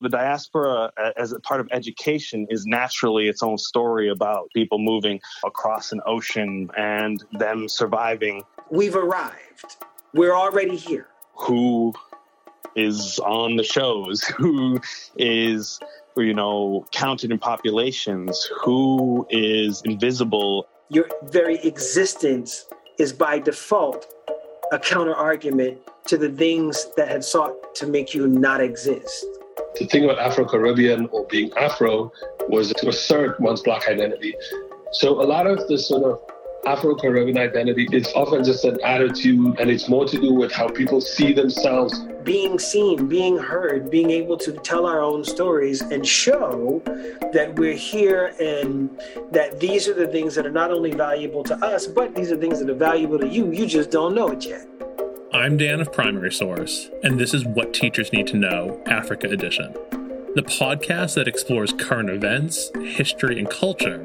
the diaspora as a part of education is naturally its own story about people moving across an ocean and them surviving. We've arrived. We're already here. Who is on the shows? Who is, you know, counted in populations? Who is invisible? Your very existence is by default a counter argument to the things that had sought to make you not exist the thing about Afro Caribbean or being Afro was to assert one's Black identity. So a lot of the sort of Afro Caribbean identity is often just an attitude, and it's more to do with how people see themselves. Being seen, being heard, being able to tell our own stories and show that we're here and that these are the things that are not only valuable to us, but these are things that are valuable to you. You just don't know it yet. I'm Dan of Primary Source, and this is What Teachers Need to Know Africa Edition, the podcast that explores current events, history, and culture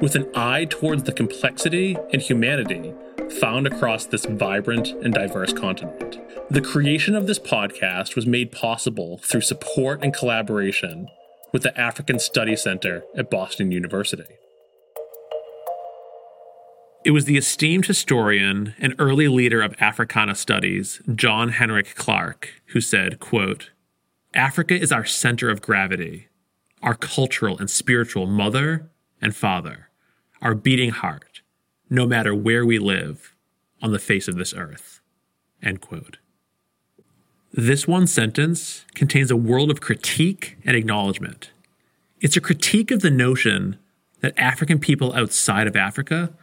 with an eye towards the complexity and humanity found across this vibrant and diverse continent. The creation of this podcast was made possible through support and collaboration with the African Study Center at Boston University. It was the esteemed historian and early leader of Africana studies, John Henrik Clarke, who said, quote, Africa is our center of gravity, our cultural and spiritual mother and father, our beating heart, no matter where we live on the face of this earth. End quote. This one sentence contains a world of critique and acknowledgement. It's a critique of the notion that African people outside of Africa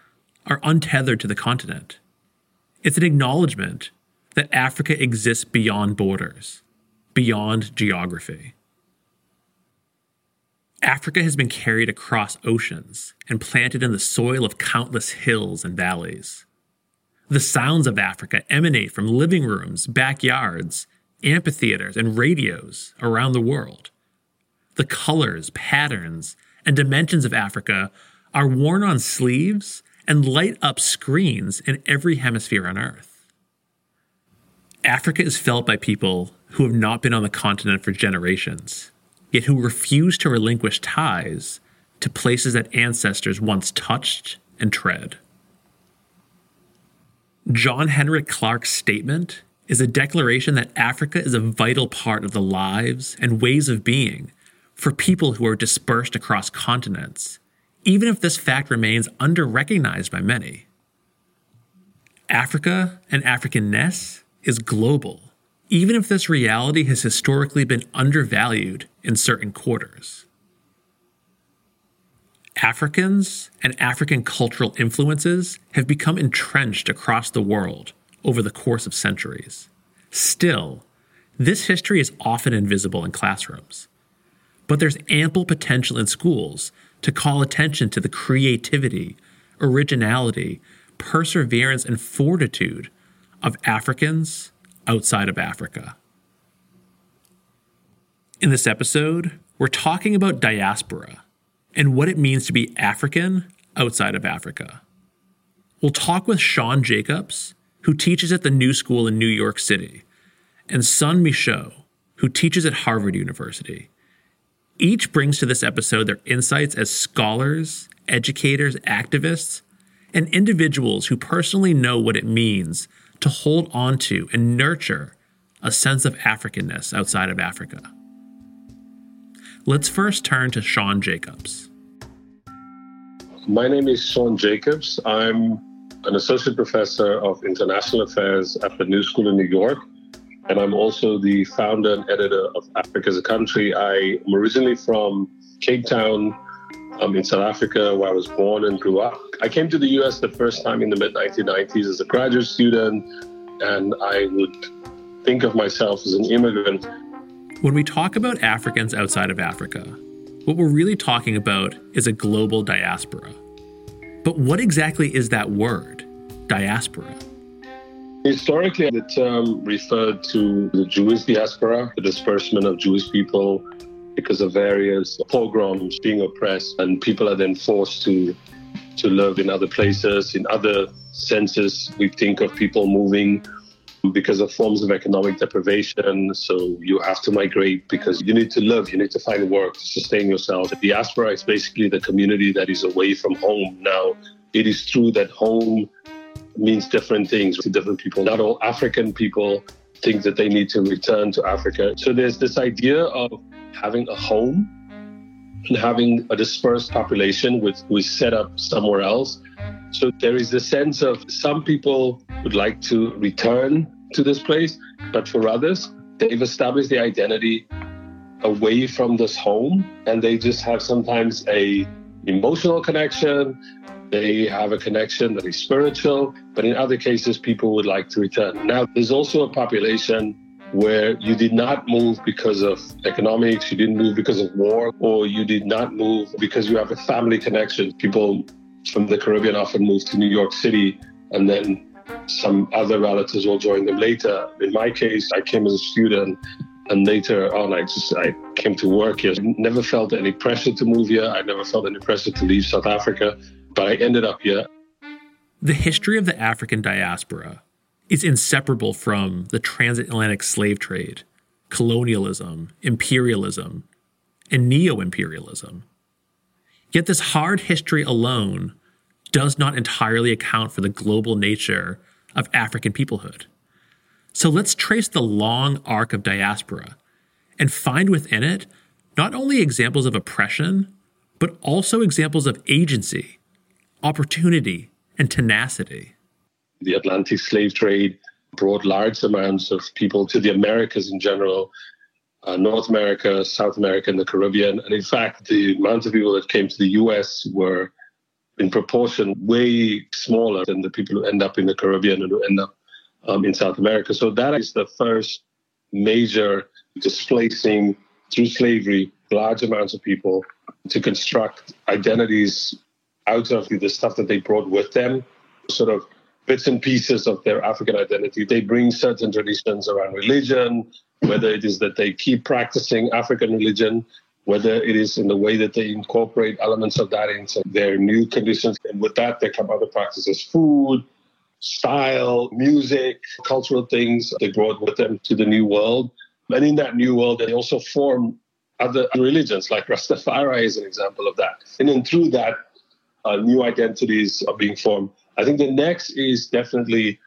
are untethered to the continent. It's an acknowledgement that Africa exists beyond borders, beyond geography. Africa has been carried across oceans and planted in the soil of countless hills and valleys. The sounds of Africa emanate from living rooms, backyards, amphitheaters, and radios around the world. The colors, patterns, and dimensions of Africa are worn on sleeves and light up screens in every hemisphere on Earth. Africa is felt by people who have not been on the continent for generations, yet who refuse to relinquish ties to places that ancestors once touched and tread. John Henrik Clarke's statement is a declaration that Africa is a vital part of the lives and ways of being for people who are dispersed across continents even if this fact remains under-recognized by many. Africa and Africanness is global, even if this reality has historically been undervalued in certain quarters. Africans and African cultural influences have become entrenched across the world over the course of centuries. Still, this history is often invisible in classrooms. But there's ample potential in schools to call attention to the creativity, originality, perseverance, and fortitude of Africans outside of Africa. In this episode, we're talking about diaspora and what it means to be African outside of Africa. We'll talk with Sean Jacobs, who teaches at the New School in New York City, and Sunn m'Cheaux, who teaches at Harvard University. Each brings to this episode their insights as scholars, educators, activists, and individuals who personally know what it means to hold on to and nurture a sense of Africanness outside of Africa. Let's first turn to Sean Jacobs. My name is Sean Jacobs. I'm an associate professor of international affairs at the New School in New York and I'm also the founder and editor of Africa is a Country. I am originally from Cape Town um, in South Africa, where I was born and grew up. I came to the US the first time in the mid 1990s as a graduate student, and I would think of myself as an immigrant. When we talk about Africans outside of Africa, what we're really talking about is a global diaspora. But what exactly is that word, diaspora? Historically, the term referred to the Jewish diaspora, the disbursement of Jewish people because of various pogroms, being oppressed, and people are then forced to to live in other places. In other senses, we think of people moving because of forms of economic deprivation. So you have to migrate because you need to live, you need to find work to sustain yourself. The diaspora is basically the community that is away from home. Now, it is true that home means different things to different people. Not all African people think that they need to return to Africa. So there's this idea of having a home and having a dispersed population with is set up somewhere else. So there is a sense of some people would like to return to this place, but for others, they've established the identity away from this home and they just have sometimes a emotional connection they have a connection that is spiritual but in other cases people would like to return now there's also a population where you did not move because of economics, you didn't move because of war, or you did not move because you have a family connection. People from the Caribbean often move to New York City and then some other relatives will join them later. In my case, I came as a student and later on I just I came to work here. I never felt any pressure to move here. I never felt any pressure to leave South Africa, but I ended up. The history of the African diaspora is inseparable from the transatlantic slave trade, colonialism, imperialism, and neo imperialism. Yet this hard history alone does not entirely account for the global nature of African peoplehood. So let's trace the long arc of diaspora and find within it not only examples of oppression, but also examples of agency, opportunity, and tenacity. The Atlantic slave trade brought large amounts of people to the Americas in general, uh, North America, South America, and the Caribbean. And in fact, the amount of people that came to the US were in proportion way smaller than the people who end up in the Caribbean and who end up um, in South America. So that is the first major displacing through slavery large amounts of people to construct identities out of the stuff that they brought with them, sort of bits and pieces of their African identity. They bring certain traditions around religion, whether it is that they keep practicing African religion, whether it is in the way that they incorporate elements of that into their new conditions. And with that, there come other practices, food, style, music, cultural things they brought with them to the new world. And in that new world, they also form other religions, like Rastafari is an example of that. And then through that, new identities are being formed. I think the next is definitely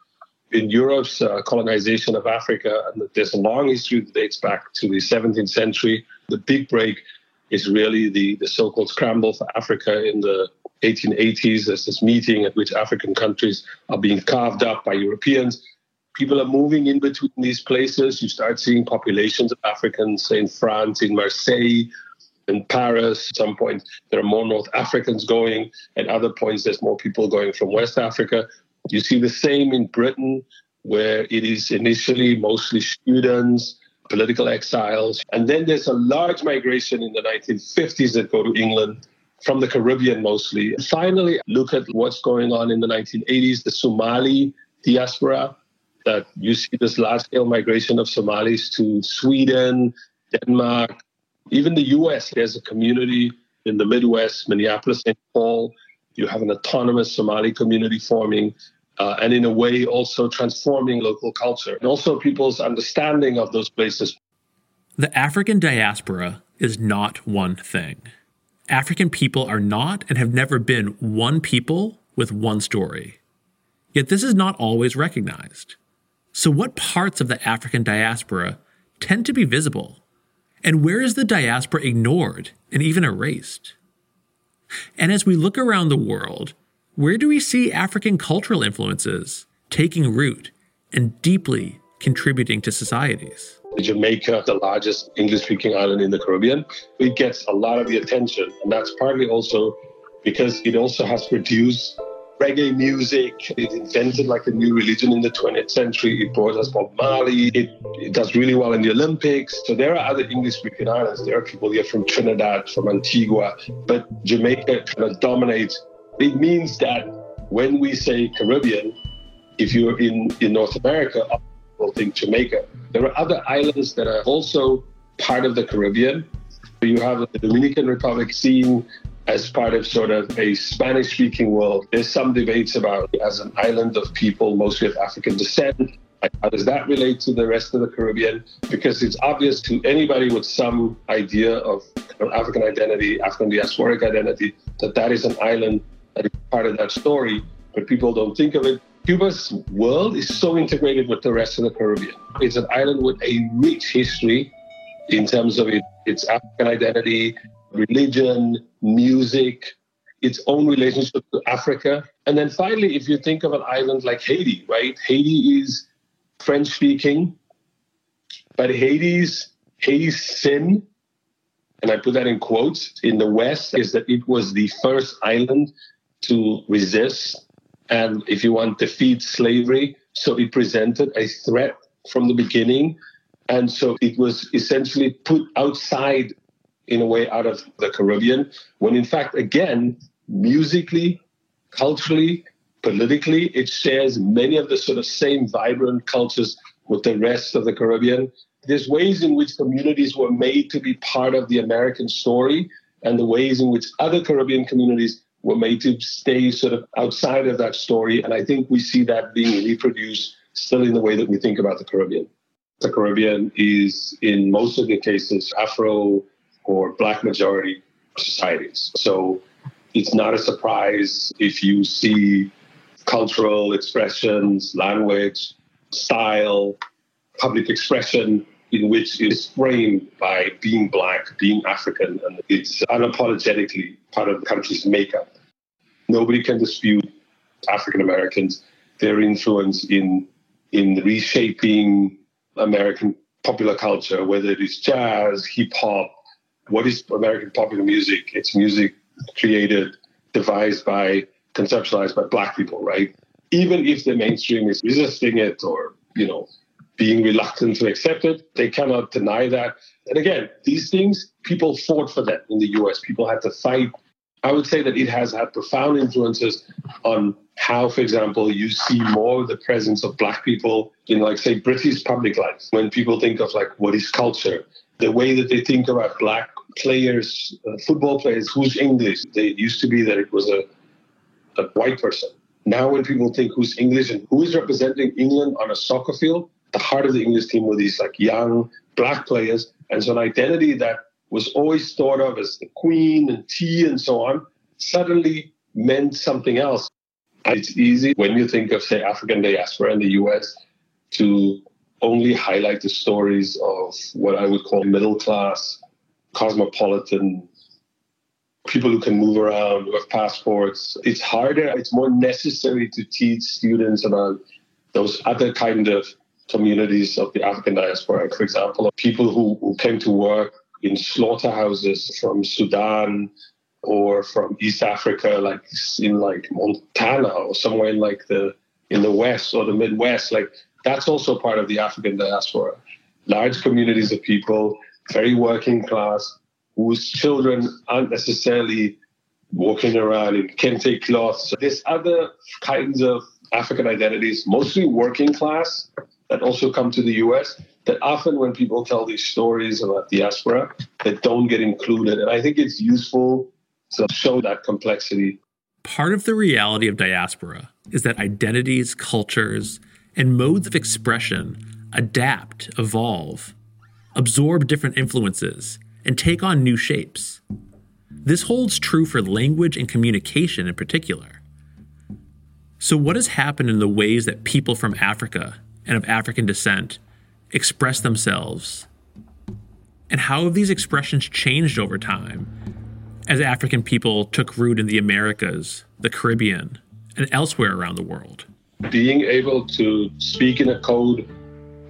in Europe's uh, colonization of Africa, and there's a long history that dates back to the 17th century. The big break is really the, the so-called scramble for Africa in the 1880s. There's this meeting at which African countries are being carved up by Europeans. People are moving in between these places. You start seeing populations of Africans in France, in Marseille, in Paris. At some point, there are more North Africans going. At other points, there's more people going from West Africa. You see the same in Britain, where it is initially mostly students, political exiles. And then there's a large migration in the 1950s that go to England from the Caribbean mostly. Finally, look at what's going on in the 1980s, the Somali diaspora, that you see this large scale migration of Somalis to Sweden, Denmark, even the US, there's a community in the Midwest, Minneapolis, St. Paul. You have an autonomous Somali community forming, uh, and in a way also transforming local culture and also people's understanding of those places. The African diaspora is not one thing. African people are not and have never been one people with one story. Yet this is not always recognized. So, what parts of the African diaspora tend to be visible and where is the diaspora ignored and even erased? And as we look around the world, where do we see African cultural influences taking root and deeply contributing to societies? Jamaica, the largest English speaking island in the Caribbean, it gets a lot of the attention. And that's partly also because it also has produced reggae music. It invented like a new religion in the 20th century. It brought us Bob Marley. It, it does really well in the Olympics. So there are other English speaking islands. There are people here from Trinidad, from Antigua, but Jamaica kind of dominates. It means that when we say Caribbean, if you're in, in North America, people think Jamaica. There are other islands that are also part of the Caribbean. You have the Dominican Republic scene as part of sort of a Spanish speaking world, there's some debates about as an island of people, mostly of African descent, How does that relate to the rest of the Caribbean? Because it's obvious to anybody with some idea of African identity, African diasporic identity, that that is an island that is part of that story, but people don't think of it. Cuba's world is so integrated with the rest of the Caribbean. It's an island with a rich history in terms of it, its African identity, religion, music, its own relationship to Africa. And then finally, if you think of an island like Haiti, right? Haiti is French speaking, but Haiti's Haiti's sin, and I put that in quotes, in the West is that it was the first island to resist and, if you want, defeat slavery. So it presented a threat from the beginning. And so it was essentially put outside, in a way, out of the Caribbean, when in fact, again, musically, culturally, politically, it shares many of the sort of same vibrant cultures with the rest of the Caribbean. There's ways in which communities were made to be part of the American story, and the ways in which other Caribbean communities were made to stay sort of outside of that story. And I think we see that being reproduced still in the way that we think about the Caribbean. The Caribbean is, in most of the cases, Afro or Black majority societies. So it's not a surprise if you see cultural expressions, language, style, public expression in which is framed by being black, being African, and it's unapologetically part of the country's makeup. Nobody can dispute African Americans, their influence in in reshaping American popular culture, whether it is jazz, hip hop, what is American popular music? It's music created, devised by, conceptualized by black people, right? Even if the mainstream is resisting it or, you know, being reluctant to accept it, they cannot deny that. And again, these things, people fought for them in the US. People had to fight. I would say that it has had profound influences on how, for example, you see more of the presence of black people in, like, say, British public life. When people think of, like, what is culture, the way that they think about black players, uh, football players, who's English. They used to be that it was a, a white person. Now, when people think who's English and who is representing England on a soccer field, the heart of the English team were these like young black players. And so an identity that was always thought of as the queen and tea and so on suddenly meant something else. It's easy when you think of, say, African diaspora in the US to only highlight the stories of what I would call middle class cosmopolitan people who can move around, who have passports. It's harder, it's more necessary to teach students about those other kind of communities of the African diaspora. For example, people who, who came to work in slaughterhouses from Sudan or from East Africa, like in like Montana or somewhere in like the in the West or the Midwest. Like that's also part of the African diaspora. Large communities of people very working class, whose children aren't necessarily walking around in kente cloths. There's other kinds of African identities, mostly working class, that also come to the US that often when people tell these stories about diaspora that don't get included. And I think it's useful to show that complexity. Part of the reality of diaspora is that identities, cultures, and modes of expression adapt, evolve, absorb different influences, and take on new shapes. This holds true for language and communication in particular. So, what has happened in the ways that people from Africa and of African descent express themselves? And how have these expressions changed over time as African people took root in the Americas, the Caribbean, and elsewhere around the world? Being able to speak in a code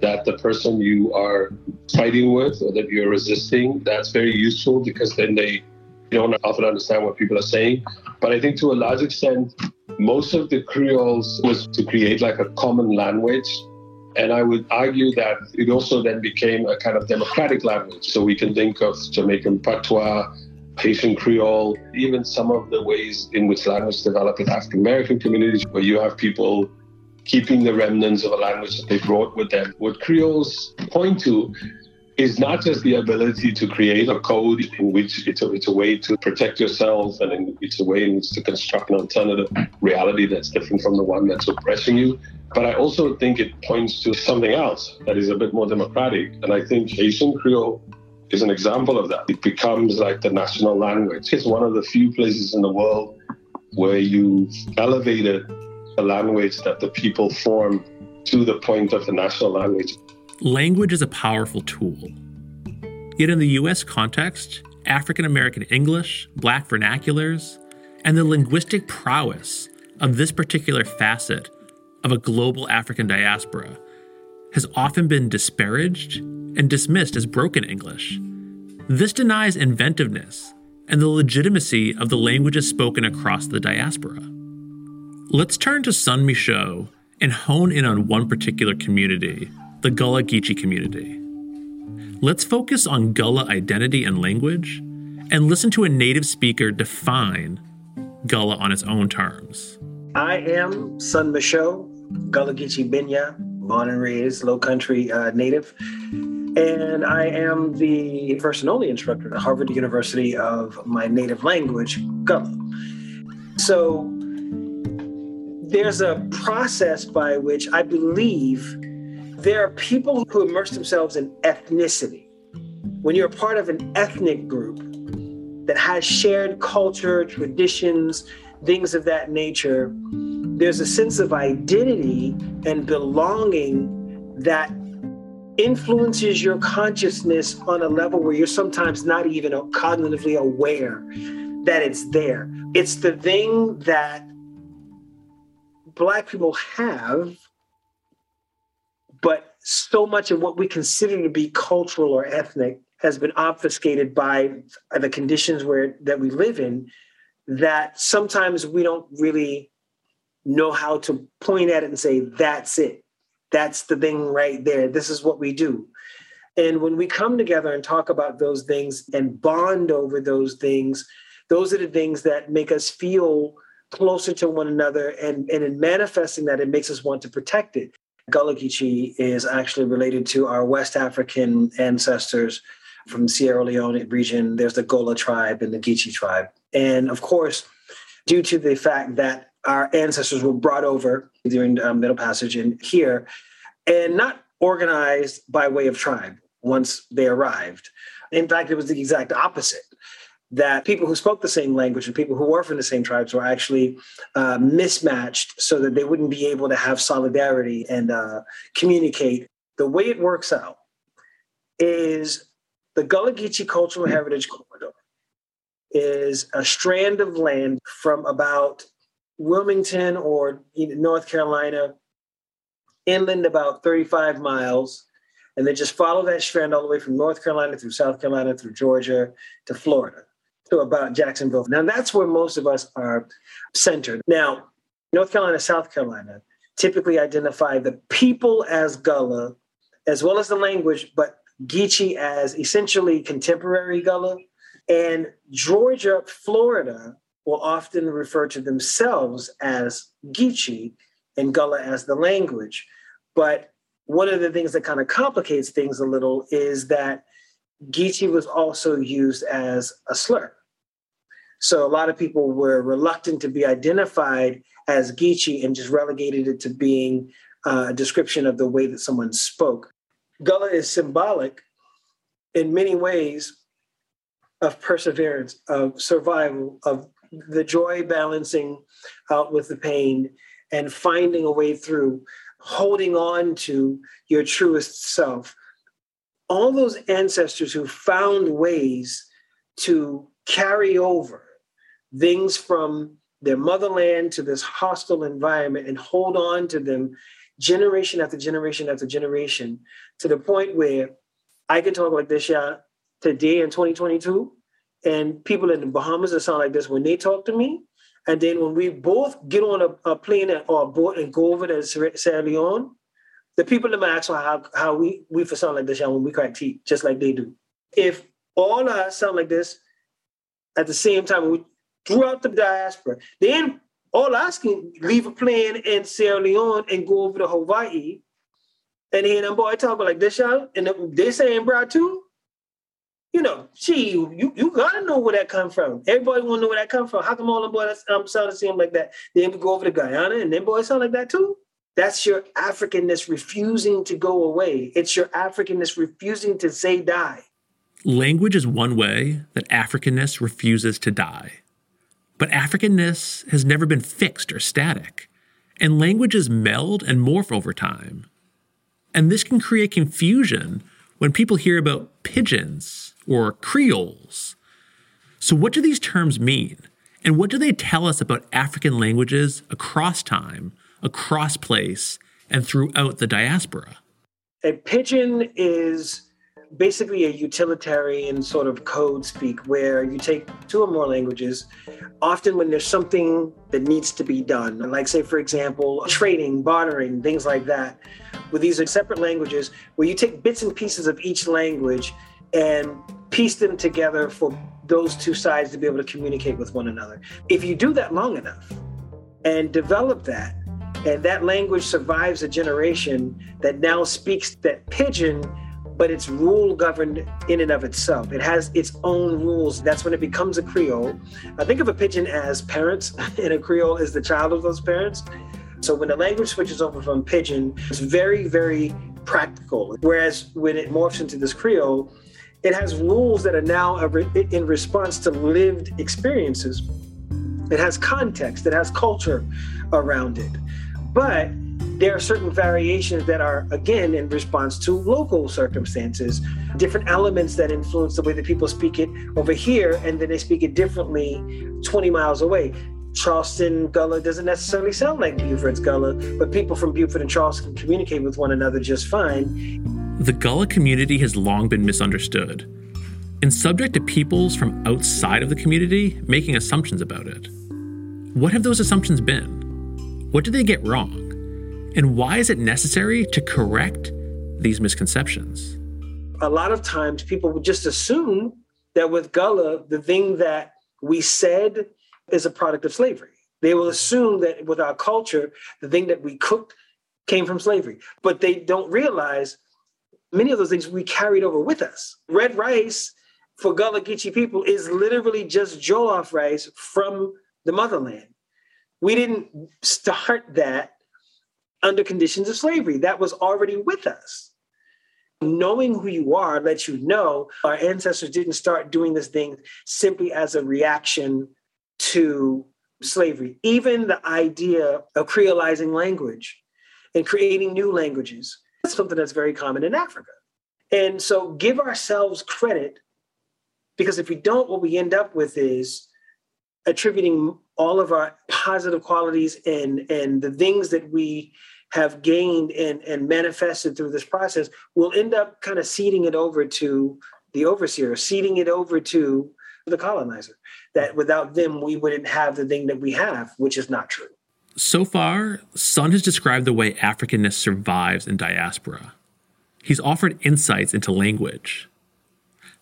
that the person you are fighting with or that you're resisting, that's very useful because then they don't often understand what people are saying. But I think to a large extent, most of the Creoles was to create like a common language. And I would argue that it also then became a kind of democratic language. So we can think of Jamaican patois, Haitian Creole, even some of the ways in which language developed in African American communities, where you have people keeping the remnants of a language that they brought with them. What Creoles point to is not just the ability to create a code in which it's a, it's a way to protect yourself and in, it's a way in which to construct an alternative reality that's different from the one that's oppressing you. But I also think it points to something else that is a bit more democratic. And I think Haitian Creole is an example of that. It becomes like the national language. It's one of the few places in the world where you've elevated language that the people form to the point of the national language. Language is a powerful tool. Yet in the US context, African American English, Black vernaculars, and the linguistic prowess of this particular facet of a global African diaspora has often been disparaged and dismissed as broken English. This denies inventiveness and the legitimacy of the languages spoken across the diaspora. Let's turn to Sunn m'Cheaux and hone in on one particular community, the Gullah Geechee community. Let's focus on Gullah identity and language and listen to a native speaker define Gullah on its own terms. I am Sunn m'Cheaux, Gullah Geechee Binya, born and raised low country uh, native. And I am the first and only instructor at Harvard University of my native language, Gullah. So there's a process by which I believe there are people who immerse themselves in ethnicity. When you're a part of an ethnic group that has shared culture, traditions, things of that nature, there's a sense of identity and belonging that influences your consciousness on a level where you're sometimes not even cognitively aware that it's there. It's the thing that Black people have, but so much of what we consider to be cultural or ethnic has been obfuscated by the conditions where that we live in that sometimes we don't really know how to point at it and say that's it that's the thing right there. This is what we do. And when we come together and talk about those things and bond over those things, those are the things that make us feel closer to one another. And, and in manifesting that, it makes us want to protect it. Gullah Geechee is actually related to our West African ancestors from Sierra Leone region. There's the Gola tribe and the Geechee tribe. And of course, due to the fact that our ancestors were brought over during um, Middle Passage and here, and not organized by way of tribe once they arrived. In fact, it was the exact opposite. That people who spoke the same language and people who were from the same tribes were actually uh, mismatched so that they wouldn't be able to have solidarity and uh, communicate. The way it works out is the Gullah Geechee Cultural Heritage Corridor is a strand of land from about Wilmington or North Carolina, inland about 35 miles, and then just follow that strand all the way from North Carolina through South Carolina through Georgia to Florida about Jacksonville. Now that's where most of us are centered. Now, North Carolina, South Carolina typically identify the people as Gullah, as well as the language, but Geechee as essentially contemporary Gullah. And Georgia, Florida will often refer to themselves as Geechee and Gullah as the language. But one of the things that kind of complicates things a little is that Geechee was also used as a slur. So a lot of people were reluctant to be identified as Geechee and just relegated it to being uh, a description of the way that someone spoke. Gullah is symbolic in many ways of perseverance, of survival, of the joy balancing out with the pain and finding a way through, holding on to your truest self. All those ancestors who found ways to carry over things from their motherland to this hostile environment and hold on to them generation after generation after generation to the point where I can talk like this, yeah, today in 2022 and people in the Bahamas that sound like this when they talk to me. And then when we both get on a, a plane or a boat and go over to Sierra Leone, the people in the ask how, how we, we for sound like this when we crack teeth, just like they do. If all of us sound like this at the same time, we throughout the diaspora, then all can leave a plane in Sierra Leone and go over to Hawaii and hearing them boy talking like this, y'all, and they saying bro too. You know, gee, you you gotta know where that come from. Everybody wanna know where that come from. How come all them boys um, sound the same like that? Then we go over to Guyana and them boys sound like that too. That's your Africanness refusing to go away. It's your Africanness refusing to say die. Language is one way that Africanness refuses to die. But Africanness has never been fixed or static, and languages meld and morph over time. And this can create confusion when people hear about pidgins or creoles. So, what do these terms mean? And what do they tell us about African languages across time, across place, and throughout the diaspora? A pidgin is basically a utilitarian sort of code speak where you take two or more languages, often when there's something that needs to be done, like, say, for example, trading, bartering, things like that. With these are separate languages, where you take bits and pieces of each language and piece them together for those two sides to be able to communicate with one another. If you do that long enough and develop that, and that language survives a generation that now speaks that pidgin but it's rule governed in and of itself. It has its own rules. That's when it becomes a Creole. I think of a pidgin as parents, and a Creole is the child of those parents. So when the language switches over from pidgin, it's very, very practical. Whereas when it morphs into this Creole, it has rules that are now in response to lived experiences. It has context, it has culture around it. But there are certain variations that are, again, in response to local circumstances, different elements that influence the way that people speak it over here, and then they speak it differently 20 miles away. Charleston Gullah doesn't necessarily sound like Beaufort's Gullah, but people from Beaufort and Charleston communicate with one another just fine. The Gullah community has long been misunderstood and subject to peoples from outside of the community making assumptions about it. What have those assumptions been? What did they get wrong? And why is it necessary to correct these misconceptions? A lot of times people would just assume that with Gullah, the thing that we said is a product of slavery. They will assume that with our culture, the thing that we cooked came from slavery. But they don't realize many of those things we carried over with us. Red rice for Gullah Geechee people is literally just jollof rice from the motherland. We didn't start that under conditions of slavery. That was already with us. Knowing who you are lets you know our ancestors didn't start doing this thing simply as a reaction to slavery. Even the idea of creolizing language and creating new languages is something that's very common in Africa. And so give ourselves credit because if we don't, what we end up with is attributing all of our positive qualities and and the things that we have gained and, and manifested through this process will end up kind of seeding it over to the overseer, seeding it over to the colonizer. That without them, we wouldn't have the thing that we have, which is not true. So far, Sunn has described the way Africanness survives in diaspora. He's offered insights into language.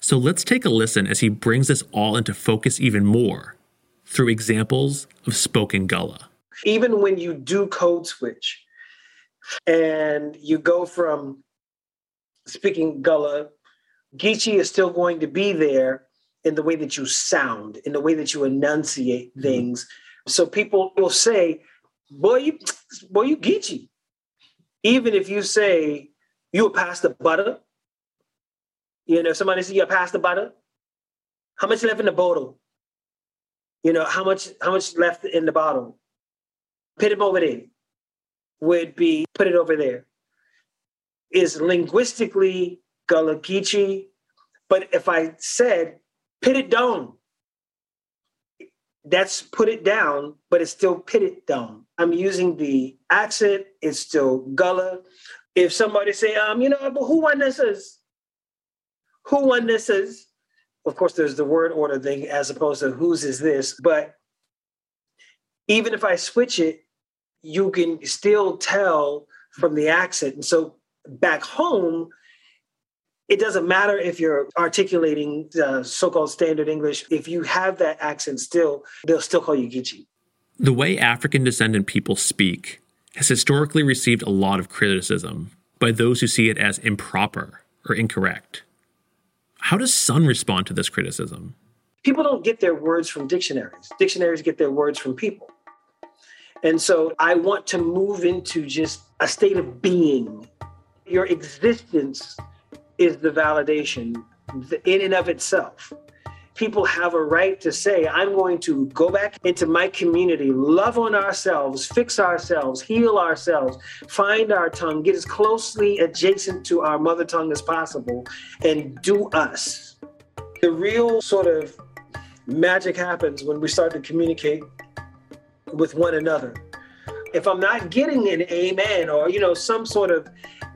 So let's take a listen as he brings this all into focus even more through examples of spoken Gullah. Even when you do code switch, and you go from speaking Gullah, Geechee is still going to be there in the way that you sound, in the way that you enunciate mm-hmm. things. Mm-hmm. So people will say, "Boy, you, boy, you Geechee," even if you say you pass the butter. You know, somebody say you pass the butter. How much left in the bottle? You know, how much how much left in the bottle? Put him over there would be put it over there. Is linguistically Gullah Geechee, but if I said put it down, that's put it down, but it's still put it down. I'm using the accent, it's still Gullah. If somebody say, um, you know, but who won this is? Who won this is? Of course, there's the word order thing as opposed to whose is this. But even if I switch it, you can still tell from the accent. And so back home, it doesn't matter if you're articulating uh, so-called standard English. If you have that accent still, they'll still call you Geechee. The way African descendant people speak has historically received a lot of criticism, by those who see it as improper or incorrect. How does Sunn respond to this criticism? People don't get their words from dictionaries, dictionaries get their words from people. And so I want to move into just a state of being. Your existence is the validation in and of itself. People have a right to say, I'm going to go back into my community, love on ourselves, fix ourselves, heal ourselves, find our tongue, get as closely adjacent to our mother tongue as possible, and do us. The real sort of magic happens when we start to communicate with one another. If I'm not getting an amen or, you know, some sort of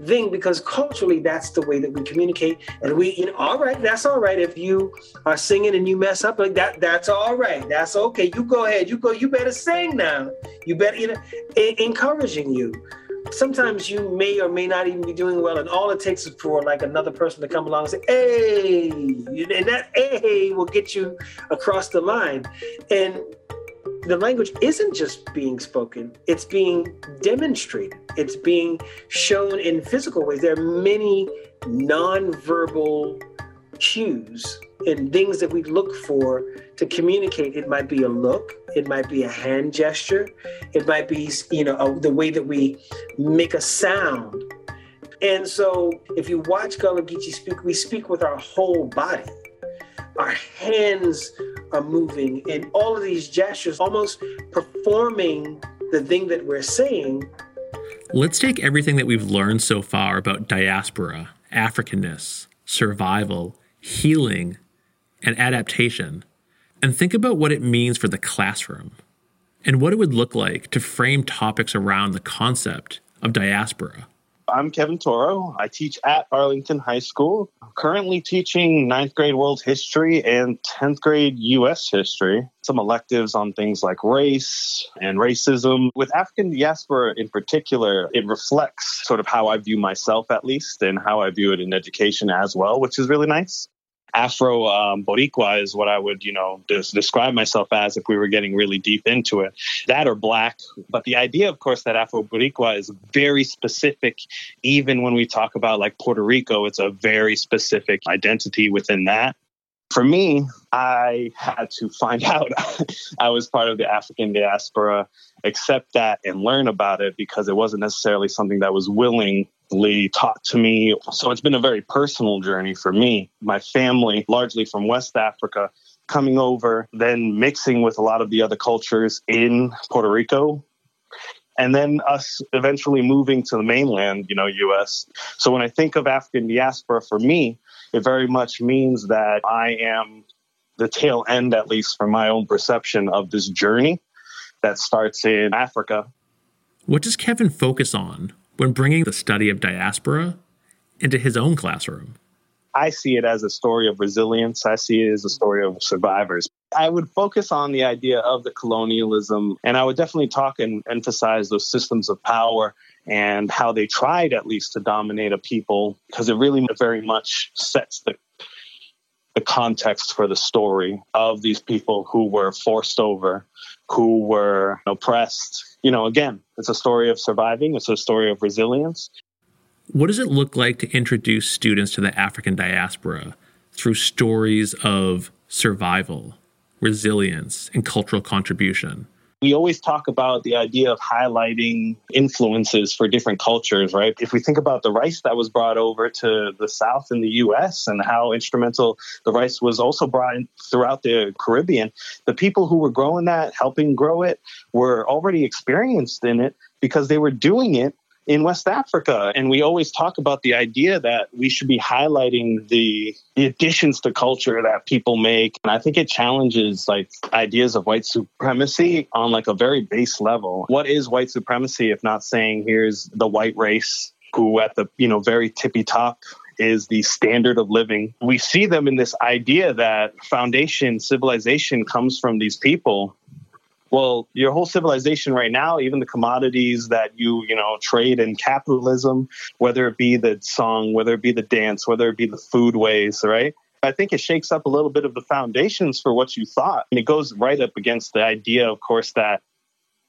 thing, because culturally that's the way that we communicate. And we, you know, all right, that's all right. If you are singing and you mess up like that, that's all right. That's okay. You go ahead. You go, you better sing now. You better, you know, encouraging you sometimes you may or may not even be doing well, and all it takes is for like another person to come along and say, "Hey," and that "hey" will get you across the line. And the language isn't just being spoken, it's being demonstrated, it's being shown in physical ways. There are many nonverbal cues and things that we look for to communicate. It might be a look, it might be a hand gesture, it might be, you know, a, the way that we make a sound. And so if you watch Gullah Geechee speak, we speak with our whole body. Our hands are moving, and all of these gestures almost performing the thing that we're saying. Let's take everything that we've learned so far about diaspora, Africanness, survival, healing, and adaptation, and think about what it means for the classroom and what it would look like to frame topics around the concept of diaspora. I'm Kevin Toro. I teach at Arlington High School. I'm currently teaching ninth grade world history and 10th grade U.S. history. Some electives on things like race and racism. With African diaspora in particular, it reflects sort of how I view myself, at least, and how I view it in education as well, which is really nice. Afro um, Boricua is what I would, you know, describe myself as if we were getting really deep into it. That or black. But the idea, of course, that Afro Boricua is very specific. Even when we talk about like Puerto Rico, it's a very specific identity within that. For me, I had to find out I was part of the African diaspora, accept that, and learn about it because it wasn't necessarily something that was willing taught to me. So it's been a very personal journey for me. My family, largely from West Africa, coming over, then mixing with a lot of the other cultures in Puerto Rico. And then us eventually moving to the mainland, you know, US. So when I think of African diaspora for me, it very much means that I am the tail end, at least from my own perception, of this journey that starts in Africa. What does Kevin focus on when bringing the study of diaspora into his own classroom. I see it as a story of resilience. I see it as a story of survivors. I would focus on the idea of the colonialism, and I would definitely talk and emphasize those systems of power and how they tried at least to dominate a people, because it really very much sets the context for the story of these people who were forced over, who were oppressed, you know, again, it's a story of surviving, it's a story of resilience. What does it look like to introduce students to the African diaspora through stories of survival, resilience, and cultural contribution? We always talk about the idea of highlighting influences for different cultures, right? If we think about the rice that was brought over to the South in the US and how instrumental the rice was also brought throughout the Caribbean, the people who were growing that, helping grow it, were already experienced in it because they were doing it in West Africa. And we always talk about the idea that we should be highlighting the, the additions to culture that people make. And I think it challenges like ideas of white supremacy on like a very base level. What is white supremacy if not saying here's the white race who at the, you know, very tippy top is the standard of living. We see them in this idea that foundation civilization comes from these people well your whole civilization right now even the commodities that you you know trade in capitalism whether it be the song whether it be the dance whether it be the foodways right I think it shakes up a little bit of the foundations for what you thought. And it goes right up against the idea, of course, that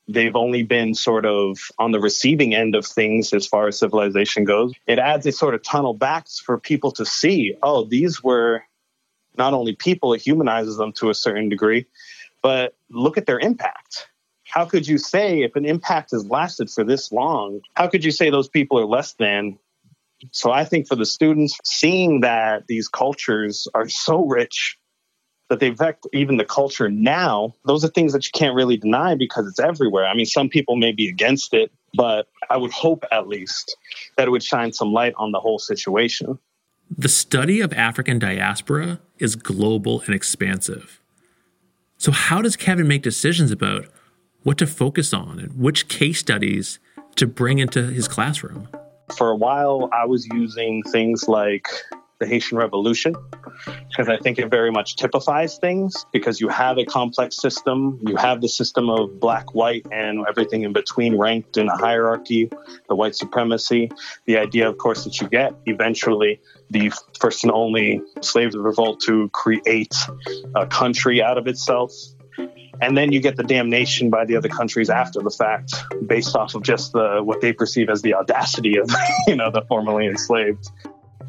they've only been sort of on the receiving end of things as far as civilization goes. It adds a sort of tunnel back for people to see, oh, these were not only people, it humanizes them to a certain degree, but look at their impact. How could you say if an impact has lasted for this long, how could you say those people are less than? So I think for the students, seeing that these cultures are so rich that they affect even the culture now, those are things that you can't really deny because it's everywhere. I mean, some people may be against it, but I would hope at least that it would shine some light on the whole situation. The study of African diaspora is global and expansive. So, how does Kevin make decisions about what to focus on and which case studies to bring into his classroom? For a while, I was using things like the Haitian Revolution because I think it very much typifies things because you have a complex system. You have the system of black, white, and everything in between ranked in a hierarchy, the white supremacy. The idea, of course, that you get eventually the first and only slave revolt to create a country out of itself. And then you get the damnation by the other countries after the fact, based off of just the what they perceive as the audacity of, you know, the formerly enslaved.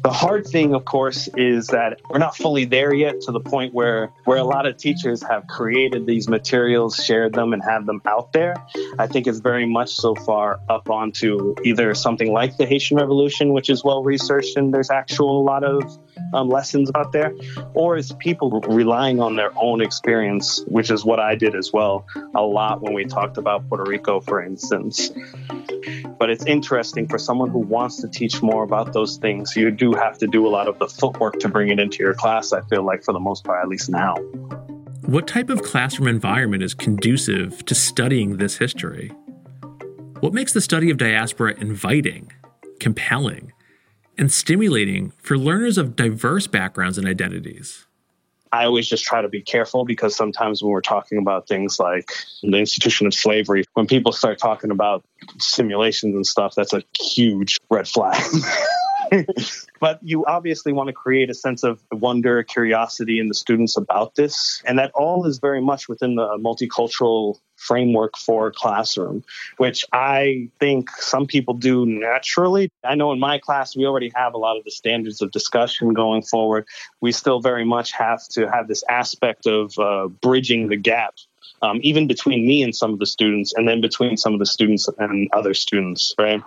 The hard thing, of course, is that we're not fully there yet to the point where where a lot of teachers have created these materials, shared them, and have them out there. I think it's very much so far up onto either something like the Haitian Revolution, which is well researched and there's actual a lot of um, lessons out there, or is people relying on their own experience, which is what I did as well a lot when we talked about Puerto Rico, for instance. But it's interesting for someone who wants to teach more about those things. You do have to do a lot of the footwork to bring it into your class, I feel like, for the most part, at least now. What type of classroom environment is conducive to studying this history? What makes the study of diaspora inviting, compelling, and stimulating for learners of diverse backgrounds and identities? I always just try to be careful because sometimes when we're talking about things like the institution of slavery, when people start talking about simulations and stuff, that's a huge red flag. but you obviously want to create a sense of wonder, curiosity in the students about this. And that all is very much within the multicultural framework for classroom, which I think some people do naturally. I know in my class, we already have a lot of the standards of discussion going forward. We still very much have to have this aspect of uh, bridging the gap. Um, even between me and some of the students, and then between some of the students and other students, right?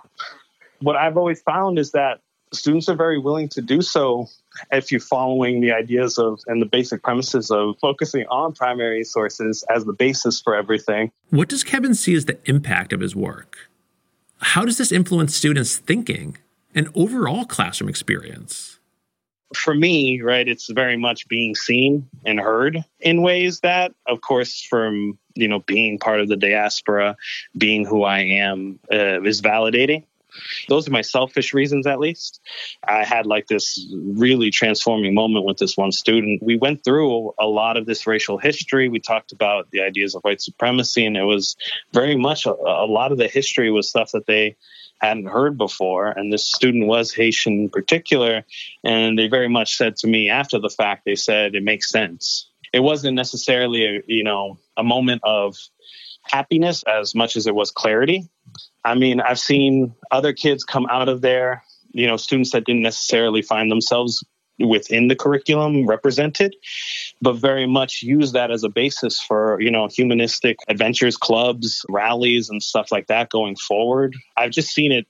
What I've always found is that students are very willing to do so if you're following the ideas of and the basic premises of focusing on primary sources as the basis for everything. What does Kevin see as the impact of his work? How does this influence students' thinking and overall classroom experience? For me, right, it's very much being seen and heard in ways that, of course, from you know being part of the diaspora, being who I am, uh, is validating those are my selfish reasons, at least. I had like this really transforming moment with this one student. We went through a lot of this racial history. We talked about the ideas of white supremacy, and it was very much a, a lot of the history was stuff that they hadn't heard before. And this student was Haitian in particular. And they very much said to me after the fact, they said, it makes sense. It wasn't necessarily a, you know, a moment of happiness as much as it was clarity. I mean, I've seen other kids come out of there, you know, students that didn't necessarily find themselves within the curriculum represented, but very much use that as a basis for, you know, humanistic adventures clubs, rallies, and stuff like that going forward. I've just seen it,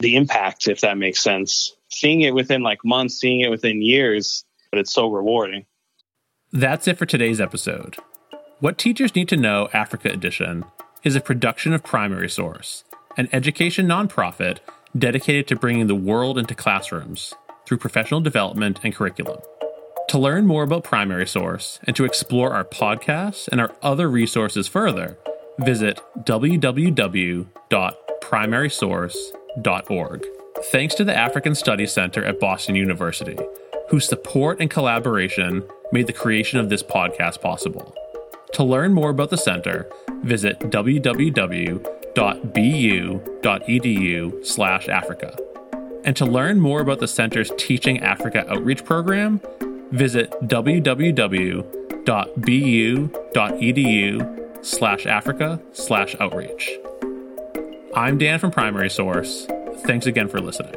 the impact, if that makes sense. Seeing it within like months, seeing it within years, but it's so rewarding. That's it for today's episode. What Teachers Need to Know Africa Edition is a production of Primary Source, an education nonprofit dedicated to bringing the world into classrooms through professional development and curriculum. To learn more about Primary Source and to explore our podcasts and our other resources further, visit www.primarysource.org. Thanks to the African Studies Center at Boston University, whose support and collaboration made the creation of this podcast possible. To learn more about the center, visit www.bu.edu/africa. And to learn more about the center's Teaching Africa outreach program, visit www.bu.edu slash Africa slash outreach. I'm Dan from Primary Source. Thanks again for listening.